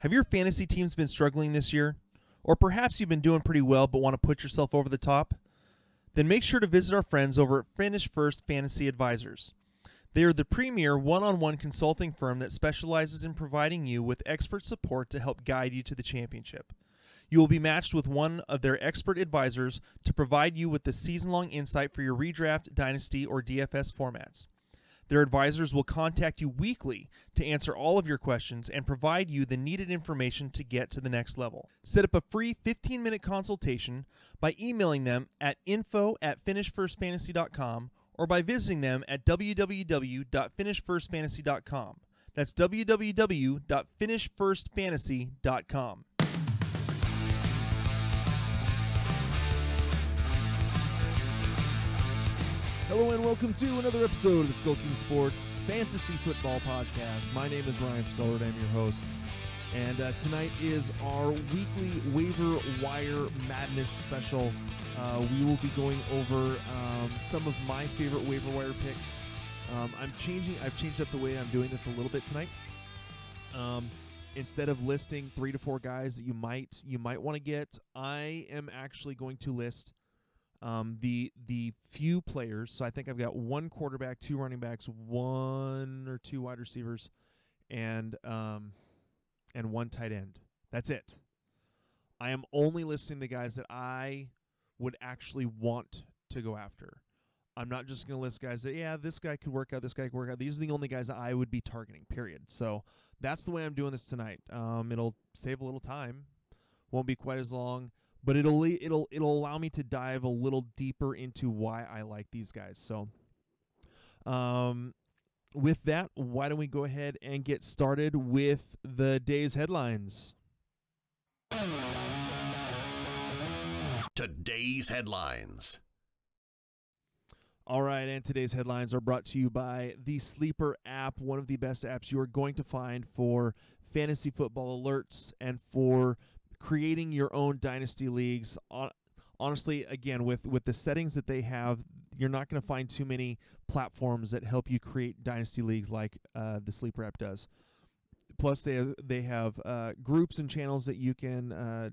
Have your fantasy teams been struggling this year? Or perhaps you've been doing pretty well but want to put yourself over the top? Then make sure to visit our friends over at Finish First Fantasy Advisors. They are the premier one on one consulting firm that specializes in providing you with expert support to help guide you to the championship. You will be matched with one of their expert advisors to provide you with the season long insight for your redraft, dynasty, or DFS formats. Their advisors will contact you weekly to answer all of your questions and provide you the needed information to get to the next level. Set up a free 15 minute consultation by emailing them at info at finishfirstfantasy.com or by visiting them at www.finishfirstfantasy.com. That's www.finishfirstfantasy.com. Hello and welcome to another episode of the Skull King Sports Fantasy Football Podcast. My name is Ryan Scullard. I'm your host. And uh, tonight is our weekly waiver wire madness special. Uh, we will be going over um, some of my favorite waiver wire picks. Um, I'm changing. I've changed up the way I'm doing this a little bit tonight. Um, instead of listing three to four guys that you might you might want to get, I am actually going to list um, the the few players. So I think I've got one quarterback, two running backs, one or two wide receivers, and um, and one tight end. That's it. I am only listing the guys that I would actually want to go after. I'm not just going to list guys that yeah, this guy could work out, this guy could work out. These are the only guys that I would be targeting. Period. So that's the way I'm doing this tonight. Um, it'll save a little time, won't be quite as long but it'll it'll it'll allow me to dive a little deeper into why I like these guys. So, um, with that, why don't we go ahead and get started with the day's headlines? Today's headlines. All right, and today's headlines are brought to you by the Sleeper app, one of the best apps you are going to find for fantasy football alerts and for creating your own dynasty leagues. Honestly, again, with with the settings that they have, you're not going to find too many platforms that help you create dynasty leagues like uh, the Sleeper app does. Plus, they have, they have uh, groups and channels that you can uh,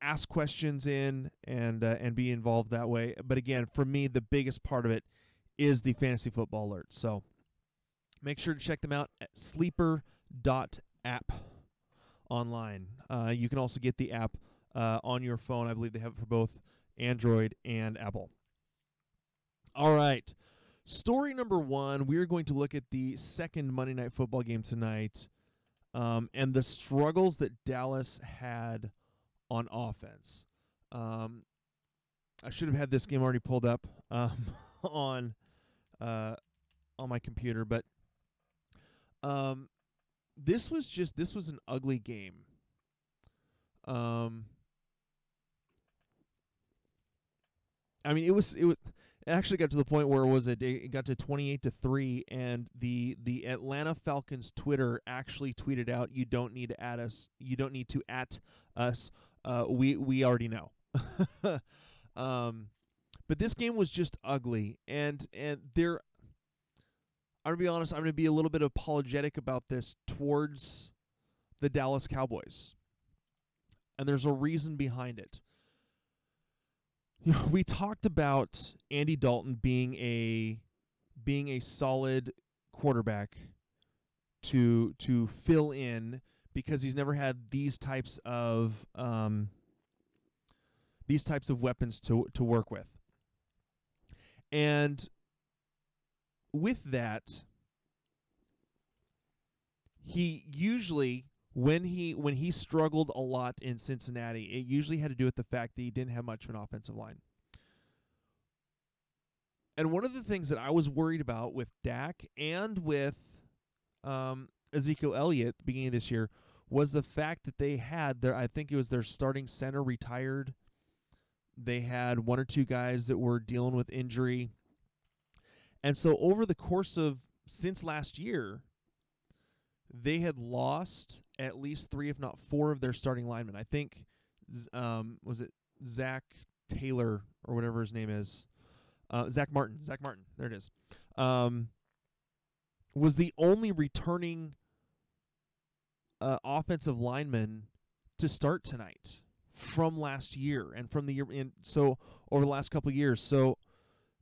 ask questions in and uh, and be involved that way. But again, for me, the biggest part of it is the fantasy football alert. So make sure to check them out at sleeper.app online. Uh, you can also get the app uh, on your phone. I believe they have it for both Android and Apple. All right. Story number one we're going to look at the second Monday Night Football game tonight um, and the struggles that Dallas had on offense. Um, I should have had this game already pulled up um, on uh, on my computer, but um, this was just this was an ugly game. Um I mean, it was it was it actually got to the point where it was a it got to 28 to 3 and the the Atlanta Falcons Twitter actually tweeted out you don't need to add us you don't need to at us uh we we already know. um but this game was just ugly and and there I'm gonna be honest. I'm gonna be a little bit apologetic about this towards the Dallas Cowboys, and there's a reason behind it. You know, we talked about Andy Dalton being a being a solid quarterback to to fill in because he's never had these types of um, these types of weapons to to work with. And with that, he usually when he when he struggled a lot in Cincinnati, it usually had to do with the fact that he didn't have much of an offensive line. And one of the things that I was worried about with Dak and with um, Ezekiel Elliott at the beginning of this year was the fact that they had their I think it was their starting center retired. They had one or two guys that were dealing with injury. And so over the course of since last year, they had lost at least three, if not four, of their starting linemen. I think, um, was it Zach Taylor or whatever his name is? Uh, Zach Martin. Zach Martin. There it is. Um, was the only returning uh, offensive linemen to start tonight from last year and from the year in so over the last couple years. So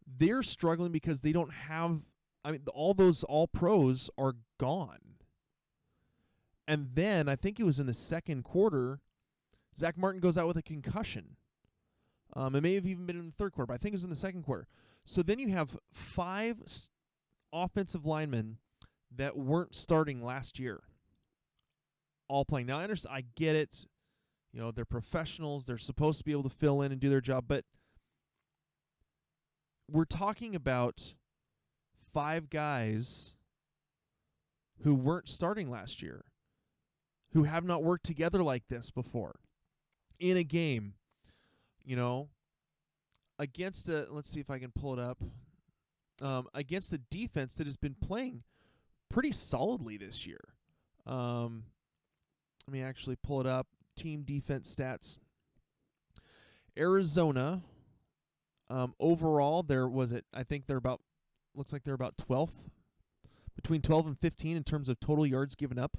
they're struggling because they don't have I mean all those all pros are gone. And then I think it was in the second quarter, Zach Martin goes out with a concussion. Um, it may have even been in the third quarter, but I think it was in the second quarter. So then you have five offensive linemen that weren't starting last year, all playing. Now I understand, I get it. You know, they're professionals. They're supposed to be able to fill in and do their job, but we're talking about five guys who weren't starting last year, who have not worked together like this before in a game, you know, against a, let's see if I can pull it up, um, against a defense that has been playing pretty solidly this year. Um, let me actually pull it up. Team defense stats. Arizona, um, overall, there was it. I think they're about, looks like they're about 12th, between 12 and 15 in terms of total yards given up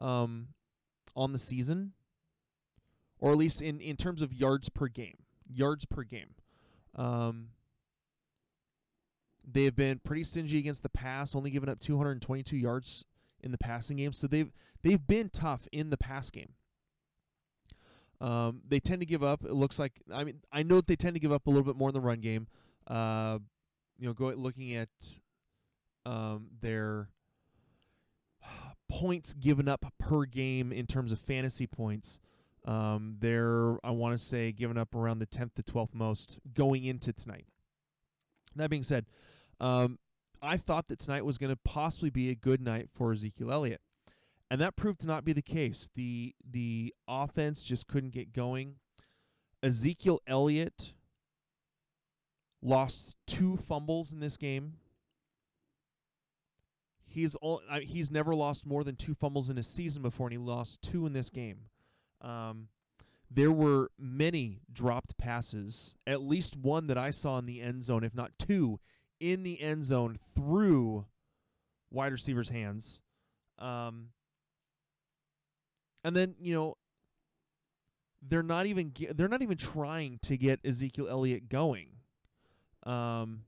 um, on the season, or at least in, in terms of yards per game. Yards per game. Um, they have been pretty stingy against the pass, only giving up 222 yards in the passing game. So they've they've been tough in the pass game. Um, they tend to give up. It looks like I mean I know that they tend to give up a little bit more in the run game. Uh, you know, go looking at um, their points given up per game in terms of fantasy points. Um, they're I want to say given up around the 10th to 12th most going into tonight. That being said, um, I thought that tonight was going to possibly be a good night for Ezekiel Elliott, and that proved to not be the case. the The offense just couldn't get going. Ezekiel Elliott lost two fumbles in this game. He's all, I, he's never lost more than two fumbles in a season before, and he lost two in this game. Um, there were many dropped passes, at least one that I saw in the end zone, if not two, in the end zone through wide receivers' hands. Um, and then you know they're not even they're not even trying to get Ezekiel Elliott going. Um,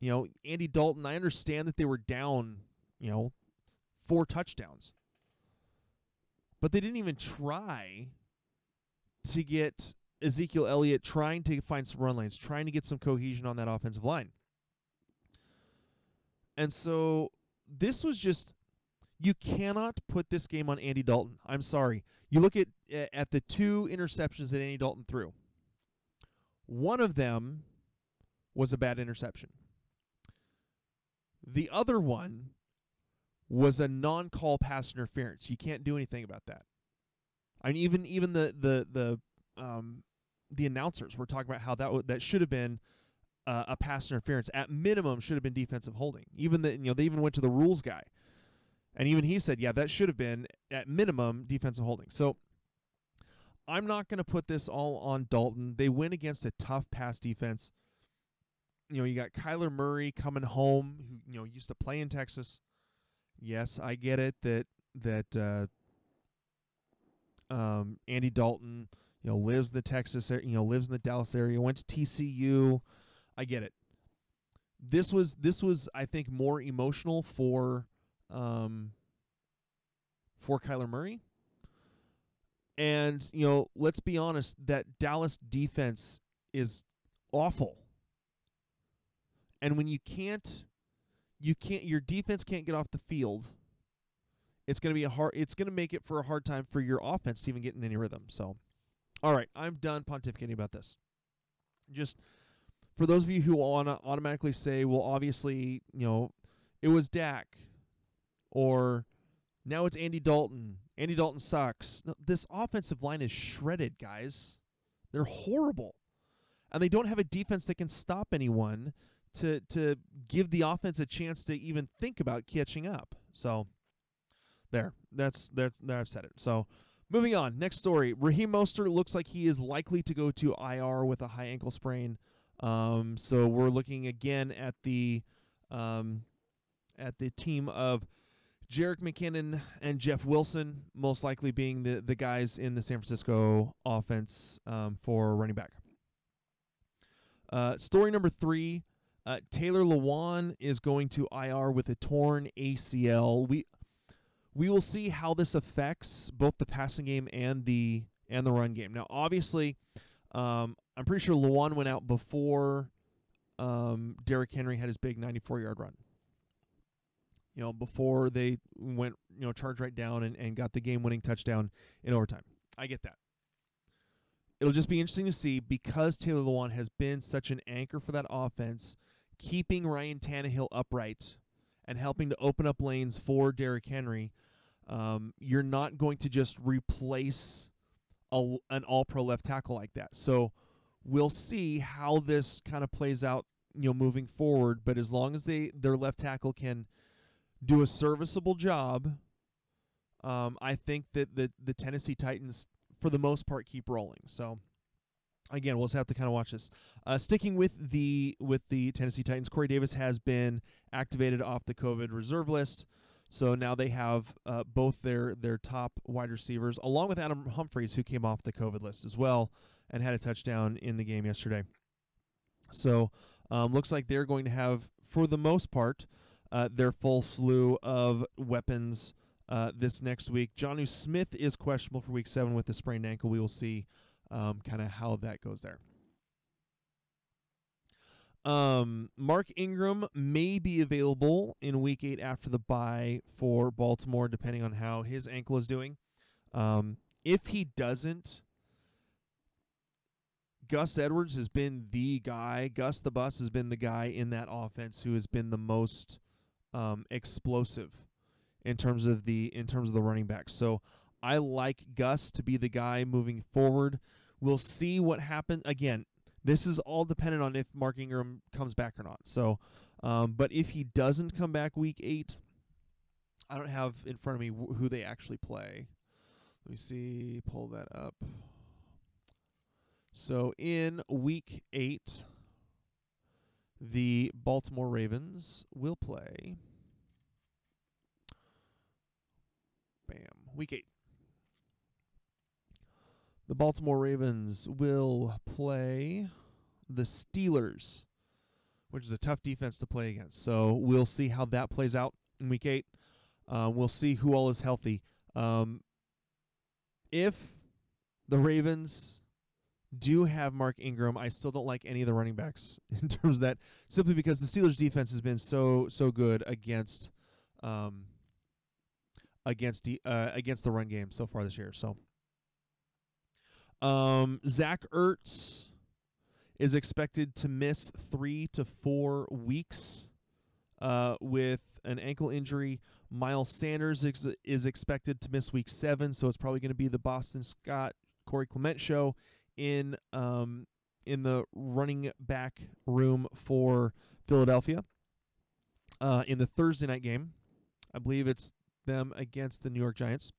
you know, Andy Dalton. I understand that they were down, you know, four touchdowns, but they didn't even try to get Ezekiel Elliott trying to find some run lanes, trying to get some cohesion on that offensive line. And so this was just you cannot put this game on Andy Dalton. I'm sorry. You look at at the two interceptions that Andy Dalton threw. One of them was a bad interception. The other one was a non-call pass interference. You can't do anything about that. I mean, even even the the the um the announcers were talking about how that w- that should have been uh, a pass interference. At minimum, should have been defensive holding. Even the you know they even went to the rules guy, and even he said, yeah, that should have been at minimum defensive holding. So I'm not going to put this all on Dalton. They win against a tough pass defense. You know, you got Kyler Murray coming home, who you know used to play in Texas. Yes, I get it that that uh, um, Andy Dalton, you know, lives in the Texas, ar- you know, lives in the Dallas area, went to TCU. I get it. This was this was I think more emotional for um for Kyler Murray. And, you know, let's be honest, that Dallas defense is awful. And when you can't you can't your defense can't get off the field, it's going to be a hard it's going to make it for a hard time for your offense to even get in any rhythm. So, all right, I'm done pontificating about this. Just for those of you who want to automatically say, well, obviously, you know, it was Dak or now it's Andy Dalton. Andy Dalton sucks. No, this offensive line is shredded, guys. They're horrible. And they don't have a defense that can stop anyone to to give the offense a chance to even think about catching up. So there. That's that's there I've said it. So moving on. Next story. Raheem Mostert looks like he is likely to go to IR with a high ankle sprain. Um, so we're looking again at the um, at the team of Jerick McKinnon and Jeff Wilson most likely being the the guys in the San Francisco offense um, for running back. Uh, story number three: uh, Taylor Lewan is going to IR with a torn ACL. We we will see how this affects both the passing game and the and the run game. Now, obviously, um, I'm pretty sure Lewan went out before um, Derrick Henry had his big 94 yard run. You know, before they went, you know, charged right down and, and got the game winning touchdown in overtime. I get that. It'll just be interesting to see because Taylor Lewan has been such an anchor for that offense, keeping Ryan Tannehill upright and helping to open up lanes for Derrick Henry. Um, you're not going to just replace a, an all pro left tackle like that. So we'll see how this kind of plays out, you know, moving forward. But as long as they their left tackle can do a serviceable job, um, I think that the the Tennessee Titans, for the most part, keep rolling. So again, we'll just have to kind of watch this. Uh, sticking with the with the Tennessee Titans, Corey Davis has been activated off the COVID reserve list. So now they have uh, both their their top wide receivers, along with Adam Humphries, who came off the COVID list as well and had a touchdown in the game yesterday. So um, looks like they're going to have, for the most part, uh, their full slew of weapons uh, this next week. Jonnu Smith is questionable for Week Seven with a sprained ankle. We will see um, kind of how that goes there. Um, Mark Ingram may be available in week eight after the bye for Baltimore, depending on how his ankle is doing. Um, if he doesn't, Gus Edwards has been the guy. Gus the Bus has been the guy in that offense who has been the most um, explosive in terms of the in terms of the running back. So I like Gus to be the guy moving forward. We'll see what happens. Again, this is all dependent on if Mark Ingram comes back or not. So, um, but if he doesn't come back week eight, I don't have in front of me wh- who they actually play. Let me see. Pull that up. So in week eight, the Baltimore Ravens will play. Bam. Week eight. The Baltimore Ravens will play the Steelers, which is a tough defense to play against. So we'll see how that plays out in week eight. Uh, we'll see who all is healthy. Um, if the Ravens do have Mark Ingram, I still don't like any of the running backs in terms of that, simply because the Steelers' defense has been so so good against um, against the uh, against the run game so far this year. So. Um, Zach Ertz is expected to miss three to four weeks uh, with an ankle injury. Miles Sanders ex- is expected to miss week seven, so it's probably going to be the Boston Scott Corey Clement show in um, in the running back room for Philadelphia uh, in the Thursday night game. I believe it's them against the New York Giants.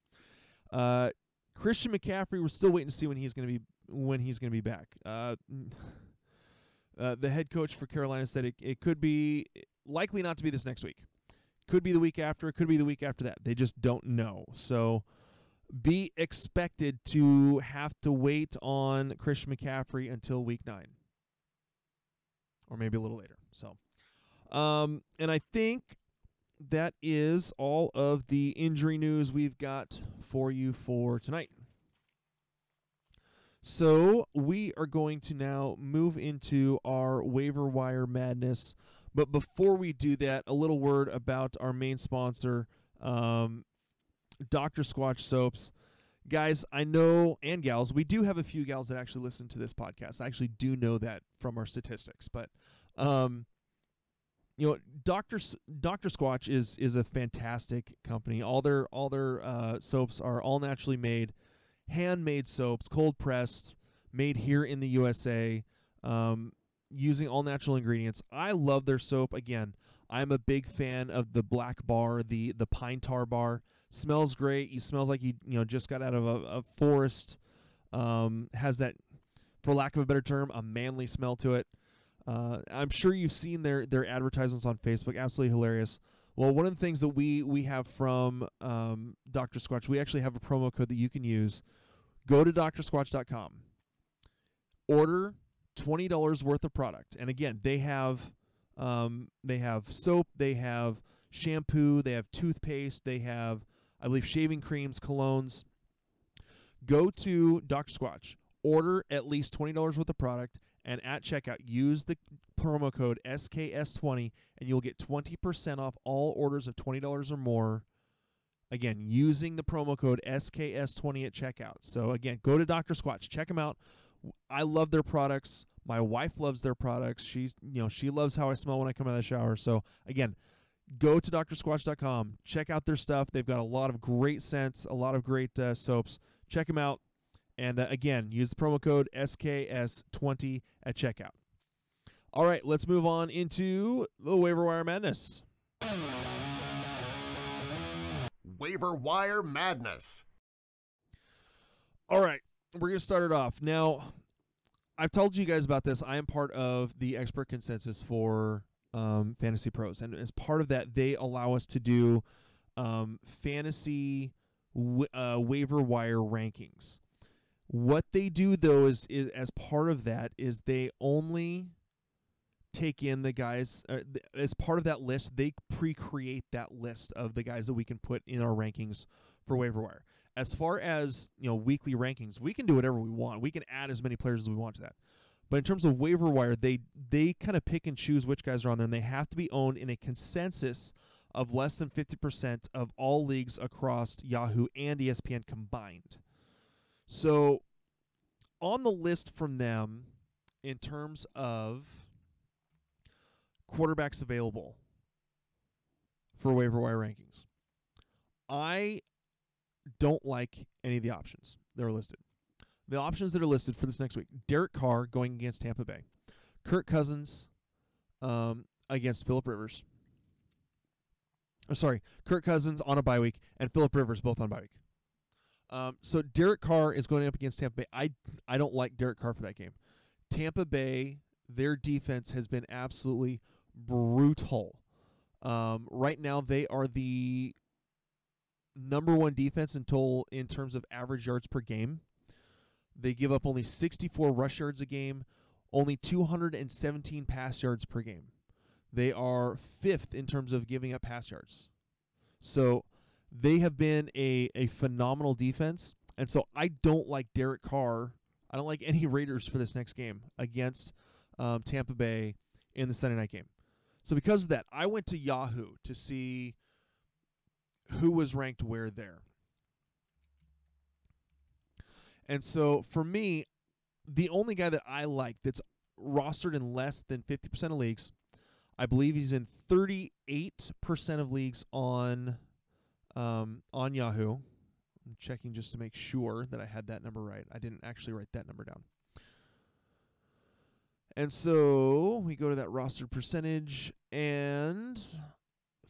Uh, Christian McCaffrey, we're still waiting to see when he's going to be when he's going to be back. Uh, uh, the head coach for Carolina said it, it could be likely not to be this next week. Could be the week after. It could be the week after that. They just don't know. So be expected to have to wait on Christian McCaffrey until week nine, or maybe a little later. So, um, and I think that is all of the injury news we've got for you for tonight. So we are going to now move into our waiver wire madness. But before we do that, a little word about our main sponsor, um, Dr. Squatch Soaps. Guys, I know, and gals, we do have a few gals that actually listen to this podcast. I actually do know that from our statistics. But, um, you know, Doctor S- Doctor Squatch is is a fantastic company. All their all their uh, soaps are all naturally made, handmade soaps, cold pressed, made here in the USA, um, using all natural ingredients. I love their soap. Again, I'm a big fan of the black bar, the the pine tar bar. Smells great. You smells like you you know just got out of a, a forest. Um, has that, for lack of a better term, a manly smell to it. Uh, I'm sure you've seen their their advertisements on Facebook. Absolutely hilarious. Well, one of the things that we we have from um, Dr. Squatch, we actually have a promo code that you can use. Go to drsquatch.com. Order twenty dollars worth of product, and again, they have um, they have soap, they have shampoo, they have toothpaste, they have I believe shaving creams, colognes. Go to Dr. Squatch, order at least twenty dollars worth of product, and at checkout use the promo code SKS20 and you'll get 20% off all orders of $20 or more. Again, using the promo code SKS20 at checkout. So again, go to Dr. Squatch, check them out. I love their products. My wife loves their products. She's, you know, she loves how I smell when I come out of the shower. So again, go to drsquatch.com, check out their stuff. They've got a lot of great scents, a lot of great uh, soaps. Check them out. And uh, again, use the promo code SKS20 at checkout. All right, let's move on into the waiver wire madness. Waiver Wire Madness. All right, we're going to start it off. Now, I've told you guys about this. I am part of the expert consensus for um, Fantasy Pros. And as part of that, they allow us to do um, fantasy w- uh, waiver wire rankings. What they do, though, is, is as part of that, is they only take in the guys uh, th- as part of that list they pre-create that list of the guys that we can put in our rankings for waiver wire as far as you know weekly rankings we can do whatever we want we can add as many players as we want to that but in terms of waiver wire they they kind of pick and choose which guys are on there and they have to be owned in a consensus of less than 50% of all leagues across Yahoo and ESPN combined so on the list from them in terms of quarterbacks available for waiver wire rankings. I don't like any of the options that are listed. The options that are listed for this next week: Derek Carr going against Tampa Bay, Kirk Cousins um, against Philip Rivers. Or sorry, Kirk Cousins on a bye week and Philip Rivers both on bye week. Um, so Derek Carr is going up against Tampa Bay. I I don't like Derek Carr for that game. Tampa Bay, their defense has been absolutely brutal. Um, right now, they are the number one defense in total in terms of average yards per game. They give up only 64 rush yards a game, only 217 pass yards per game. They are fifth in terms of giving up pass yards. So they have been a, a phenomenal defense. And so I don't like Derek Carr. I don't like any Raiders for this next game against um, Tampa Bay in the Sunday night game. So because of that, I went to Yahoo to see who was ranked where there. And so for me, the only guy that I like that's rostered in less than 50% of leagues, I believe he's in 38% of leagues on um, on Yahoo. I'm checking just to make sure that I had that number right. I didn't actually write that number down. And so we go to that roster percentage and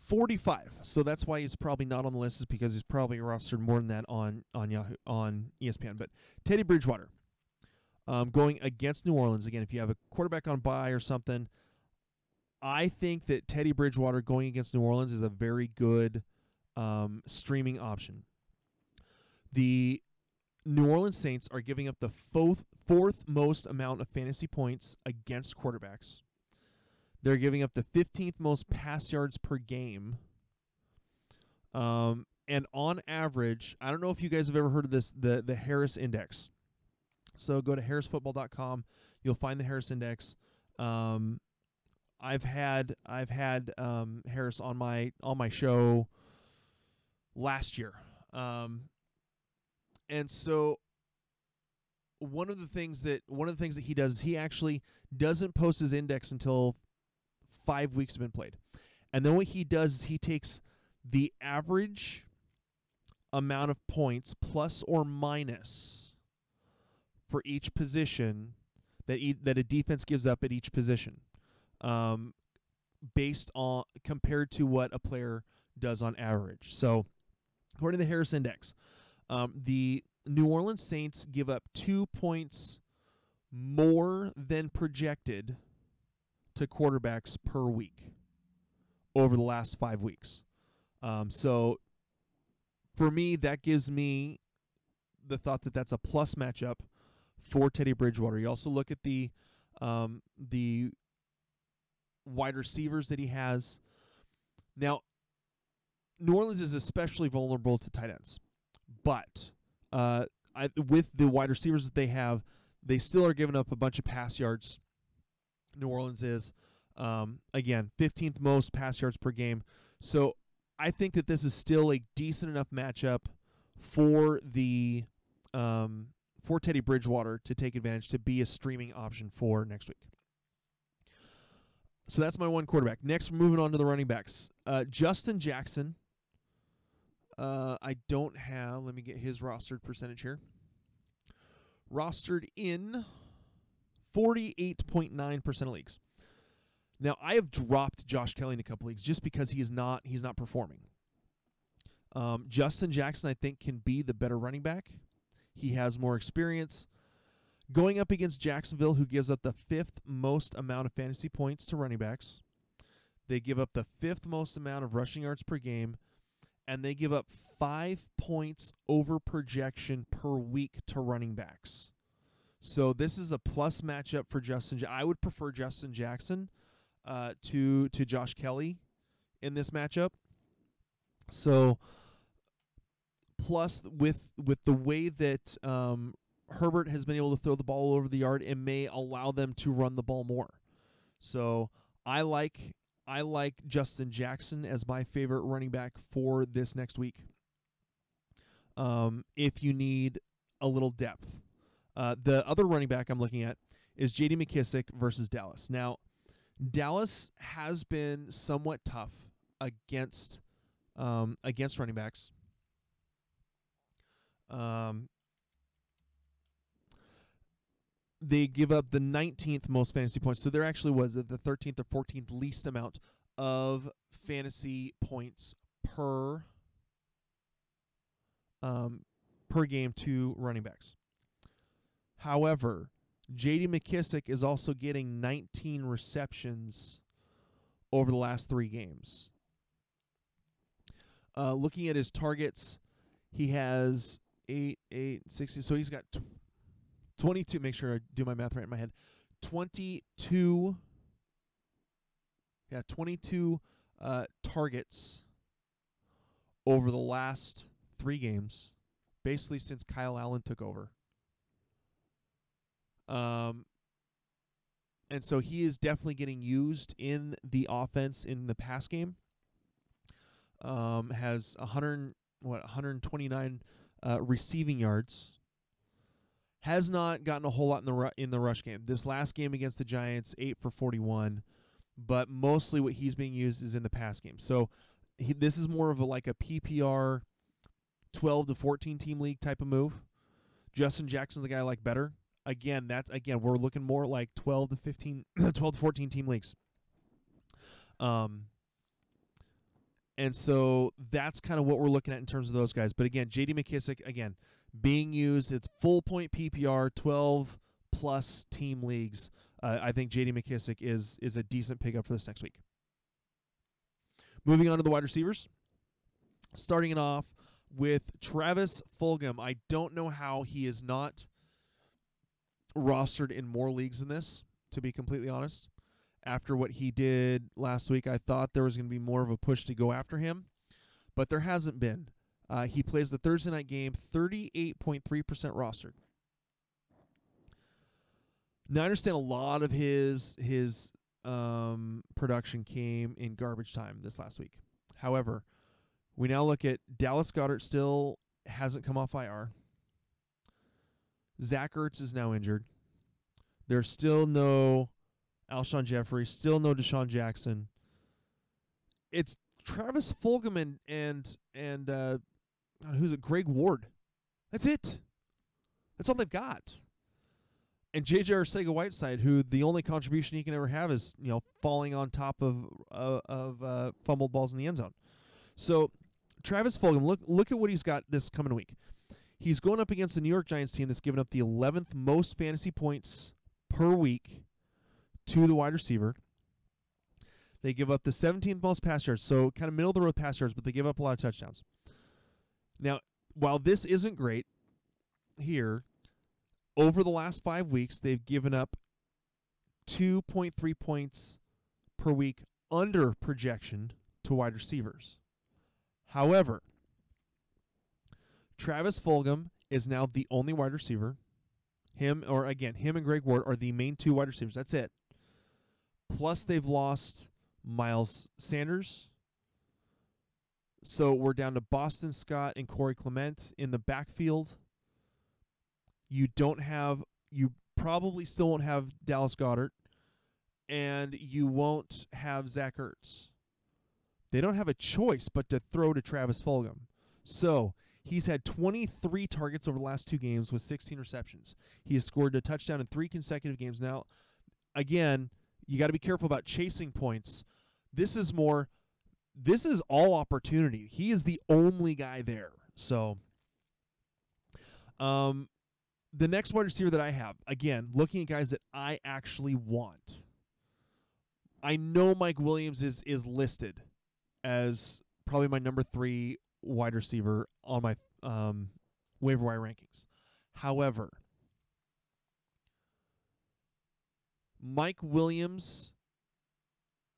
45. So that's why he's probably not on the list is because he's probably rostered more than that on on Yahoo on ESPN. But Teddy Bridgewater um, going against New Orleans again. If you have a quarterback on bye or something, I think that Teddy Bridgewater going against New Orleans is a very good um, streaming option. The New Orleans Saints are giving up the fourth, fourth most amount of fantasy points against quarterbacks. They're giving up the 15th most pass yards per game. Um, and on average, I don't know if you guys have ever heard of this, the, the Harris Index. So go to harrisfootball.com. You'll find the Harris Index. Um, I've had I've had um, Harris on my on my show last year. Um, and so one of the things that one of the things that he does is he actually doesn't post his index until five weeks have been played. And then what he does is he takes the average amount of points plus or minus for each position that e- that a defense gives up at each position, um, based on compared to what a player does on average. So, according to the Harris Index, um, the New Orleans Saints give up two points more than projected to quarterbacks per week over the last five weeks. Um, so for me, that gives me the thought that that's a plus matchup for Teddy Bridgewater. You also look at the um, the wide receivers that he has. Now, New Orleans is especially vulnerable to tight ends, but uh, I, with the wide receivers that they have, they still are giving up a bunch of pass yards. New Orleans is um, again 15th most pass yards per game, so I think that this is still a decent enough matchup for the um, for Teddy Bridgewater to take advantage to be a streaming option for next week. So that's my one quarterback. Next, moving on to the running backs. Uh, Justin Jackson. Uh, I don't have. Let me get his rostered percentage here. Rostered in forty-eight point nine percent of leagues. Now I have dropped Josh Kelley in a couple leagues just because he is not he's not performing. Um, Justin Jackson I think can be the better running back. He has more experience. Going up against Jacksonville, who gives up the fifth most amount of fantasy points to running backs. They give up the fifth most amount of rushing yards per game, and they give up five points over projection per week to running backs. So this is a plus matchup for Justin. I would prefer Justin Jackson uh, to to Josh Kelley in this matchup. So plus with with the way that um, Herbert has been able to throw the ball over the yard, it may allow them to run the ball more. So I like I like Justin Jackson as my favorite running back for this next week. Um, if you need a little depth, uh, the other running back I'm looking at is J.D. McKissic versus Dallas. Now, Dallas has been somewhat tough against um, against running backs. Um, they give up the 19th most fantasy points. So there actually was the 13th or 14th least amount of fantasy points per um, per game to running backs. However, J.D. McKissic is also getting 19 receptions over the last three games. Uh, looking at his targets, he has eight, eight, 60. So he's got 22. Make sure I do my math right in my head. 22. Yeah, 22 uh, targets over the last three games, basically since Kyle Allen took over. Um, and so he is definitely getting used in the offense in the pass game. Um, has 100 what 129 uh, receiving yards. Has not gotten a whole lot in the ru- in the rush game. This last game against the Giants, eight for 41, but mostly what he's being used is in the pass game. So he, this is more of a like a PPR 12 to 14 team league type of move. Justin Jackson's the guy I like better again, that's again we're looking more like 12 to 15 12 to 14 team leagues. Um and so that's kind of what we're looking at in terms of those guys. But again, JD McKissic again being used it's full point PPR 12 plus team leagues. Uh, I think JD McKissic is is a decent pickup for this next week. Moving on to the wide receivers. Starting it off with Travis Fulgham. I don't know how he is not rostered in more leagues than this, to be completely honest. After what he did last week, I thought there was going to be more of a push to go after him, but there hasn't been. Uh, he plays the Thursday night game, 38.3% rostered. Now I understand a lot of his his um, production came in garbage time this last week. However, we now look at Dallas Goedert still hasn't come off IR. Zach Ertz is now injured. There's still no Alshon Jeffery, still no DeSean Jackson. It's Travis Fulgham and and, uh, who's it? Greg Ward. That's it. That's all they've got. And JJ Arcega-Whiteside, who the only contribution he can ever have is you know falling on top of uh, of uh, fumbled balls in the end zone. So Travis Fulgham, look look at what he's got this coming week. He's going up against the New York Giants team that's given up the 11th most fantasy points per week to the wide receiver. They give up the 17th most pass yards, so kind of middle of the road pass yards, but they give up a lot of touchdowns. Now, while this isn't great here, over the last five weeks, they've given up 2.3 points per week under projection to wide receivers. However, Travis Fulgham is now the only wide receiver. Him, or again, him and Greg Ward are the main two wide receivers. That's it. Plus, they've lost Miles Sanders. So we're down to Boston Scott and Corey Clement in the backfield. You don't have, you probably still won't have Dallas Goedert, and you won't have Zach Ertz. They don't have a choice but to throw to Travis Fulgham. So he's had 23 targets over the last two games with 16 receptions. He has scored a touchdown in three consecutive games. Now, again, you got to be careful about chasing points. This is more this is all opportunity. He is the only guy there. So um the next wide receiver that I have, again, looking at guys that I actually want. I know Mike Williams is is listed as probably my number 3 wide receiver on my um waiver wire rankings. However, Mike Williams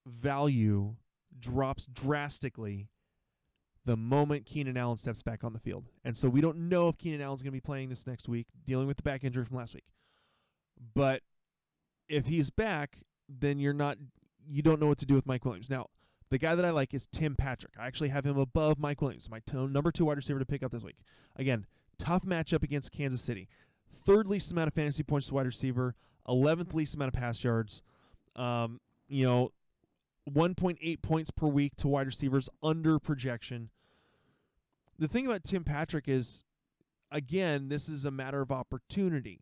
value drops drastically the moment Keenan Allen steps back on the field. And so we don't know if Keenan Allen's going to be playing this next week, dealing with the back injury from last week. But if he's back, then you're not you don't know what to do with Mike Williams. Now, the guy that I like is Tim Patrick. I actually have him above Mike Williams, my t- number 2 wide receiver to pick up this week. Again, tough matchup against Kansas City. Third least amount of fantasy points to wide receiver, 11th least amount of pass yards. Um, you know, 1.8 points per week to wide receivers under projection. The thing about Tim Patrick is again, this is a matter of opportunity.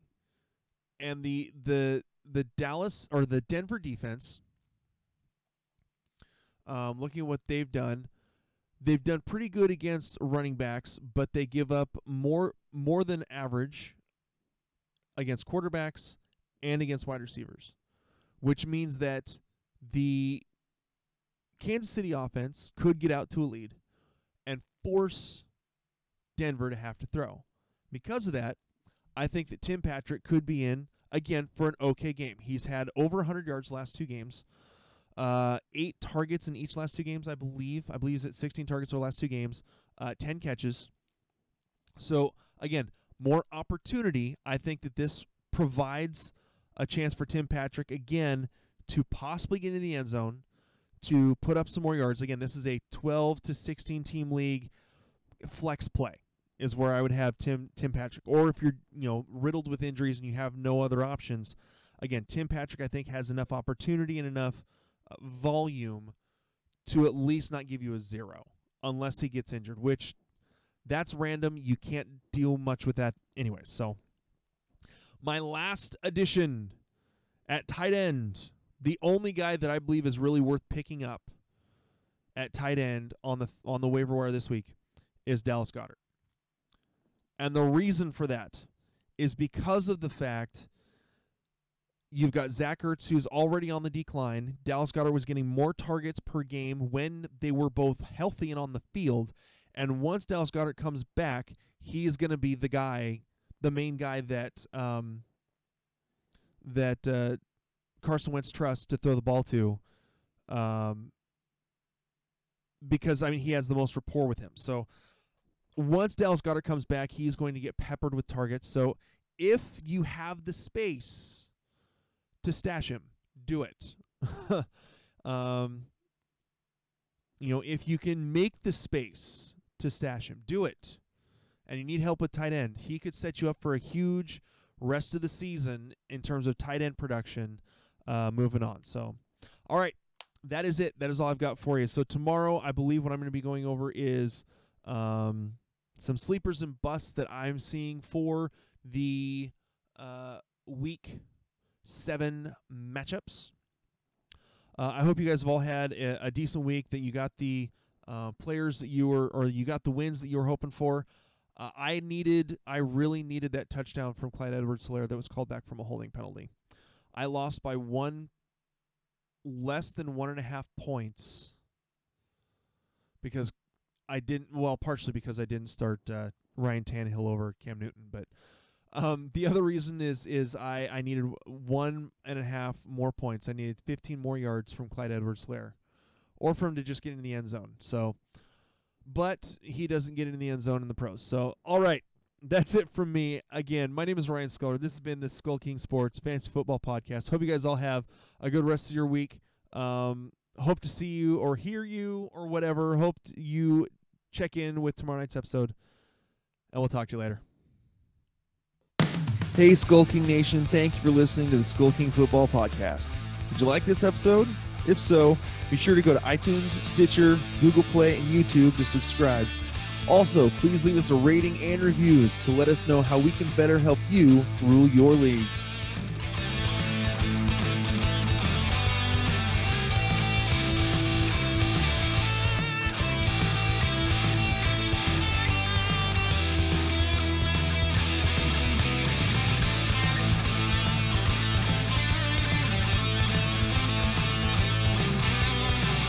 And the the the Dallas or the Denver defense um, looking at what they've done, they've done pretty good against running backs, but they give up more more than average against quarterbacks and against wide receivers, which means that the Kansas City offense could get out to a lead and force Denver to have to throw. Because of that, I think that Tim Patrick could be in again for an okay game. He's had over 100 yards last two games, uh, eight targets in each last two games, I believe. I believe he's at 16 targets over the last two games, uh, 10 catches. So again, more opportunity. I think that this provides a chance for Tim Patrick again to possibly get into the end zone, to put up some more yards. Again, this is a 12 to 16 team league flex play is where I would have Tim Tim Patrick. Or if you're, you know, riddled with injuries and you have no other options, again, Tim Patrick I think has enough opportunity and enough volume to at least not give you a 0 unless he gets injured, which that's random. You can't deal much with that anyway. So my last addition at tight end, the only guy that I believe is really worth picking up at tight end on the on the waiver wire this week is Dallas Goedert. And the reason for that is because of the fact you've got Zach Ertz, who's already on the decline. Dallas Goedert was getting more targets per game when they were both healthy and on the field. And once Dallas Goedert comes back, he is going to be the guy, the main guy that um, that uh, Carson Wentz trusts to throw the ball to. Um, because I mean he has the most rapport with him. So once Dallas Goedert comes back, he's going to get peppered with targets. So if you have the space to stash him, do it. um, you know, if you can make the space to stash him, do it. And you need help with tight end, he could set you up for a huge rest of the season in terms of tight end production uh, moving on. So, all right, that is it. That is all I've got for you. So, tomorrow, I believe what I'm going to be going over is um, some sleepers and busts that I'm seeing for the uh, week seven matchups. Uh, I hope you guys have all had a, a decent week. That you got the uh, players that you were, or you got the wins that you were hoping for. Uh, I needed, I really needed that touchdown from Clyde Edwards-Helaire that was called back from a holding penalty. I lost by one less than one and a half points because I didn't. Well, partially because I didn't start uh, Ryan Tannehill over Cam Newton, but um, the other reason is is I I needed one and a half more points. I needed 15 more yards from Clyde Edwards-Helaire, or for him to just get in the end zone. So, but he doesn't get in the end zone in the pros. So, all right. That's it from me. Again, my name is Ryan Sculler. This has been the Skull King Sports Fantasy Football Podcast. Hope you guys all have a good rest of your week. Um, hope to see you or hear you or whatever. Hope you check in with tomorrow night's episode, and we'll talk to you later. Hey, Skull King Nation. Thank you for listening to the Skull King Football Podcast. Did you like this episode? If so, be sure to go to iTunes, Stitcher, Google Play, and YouTube to subscribe. Also, please leave us a rating and reviews to let us know how we can better help you rule your leagues.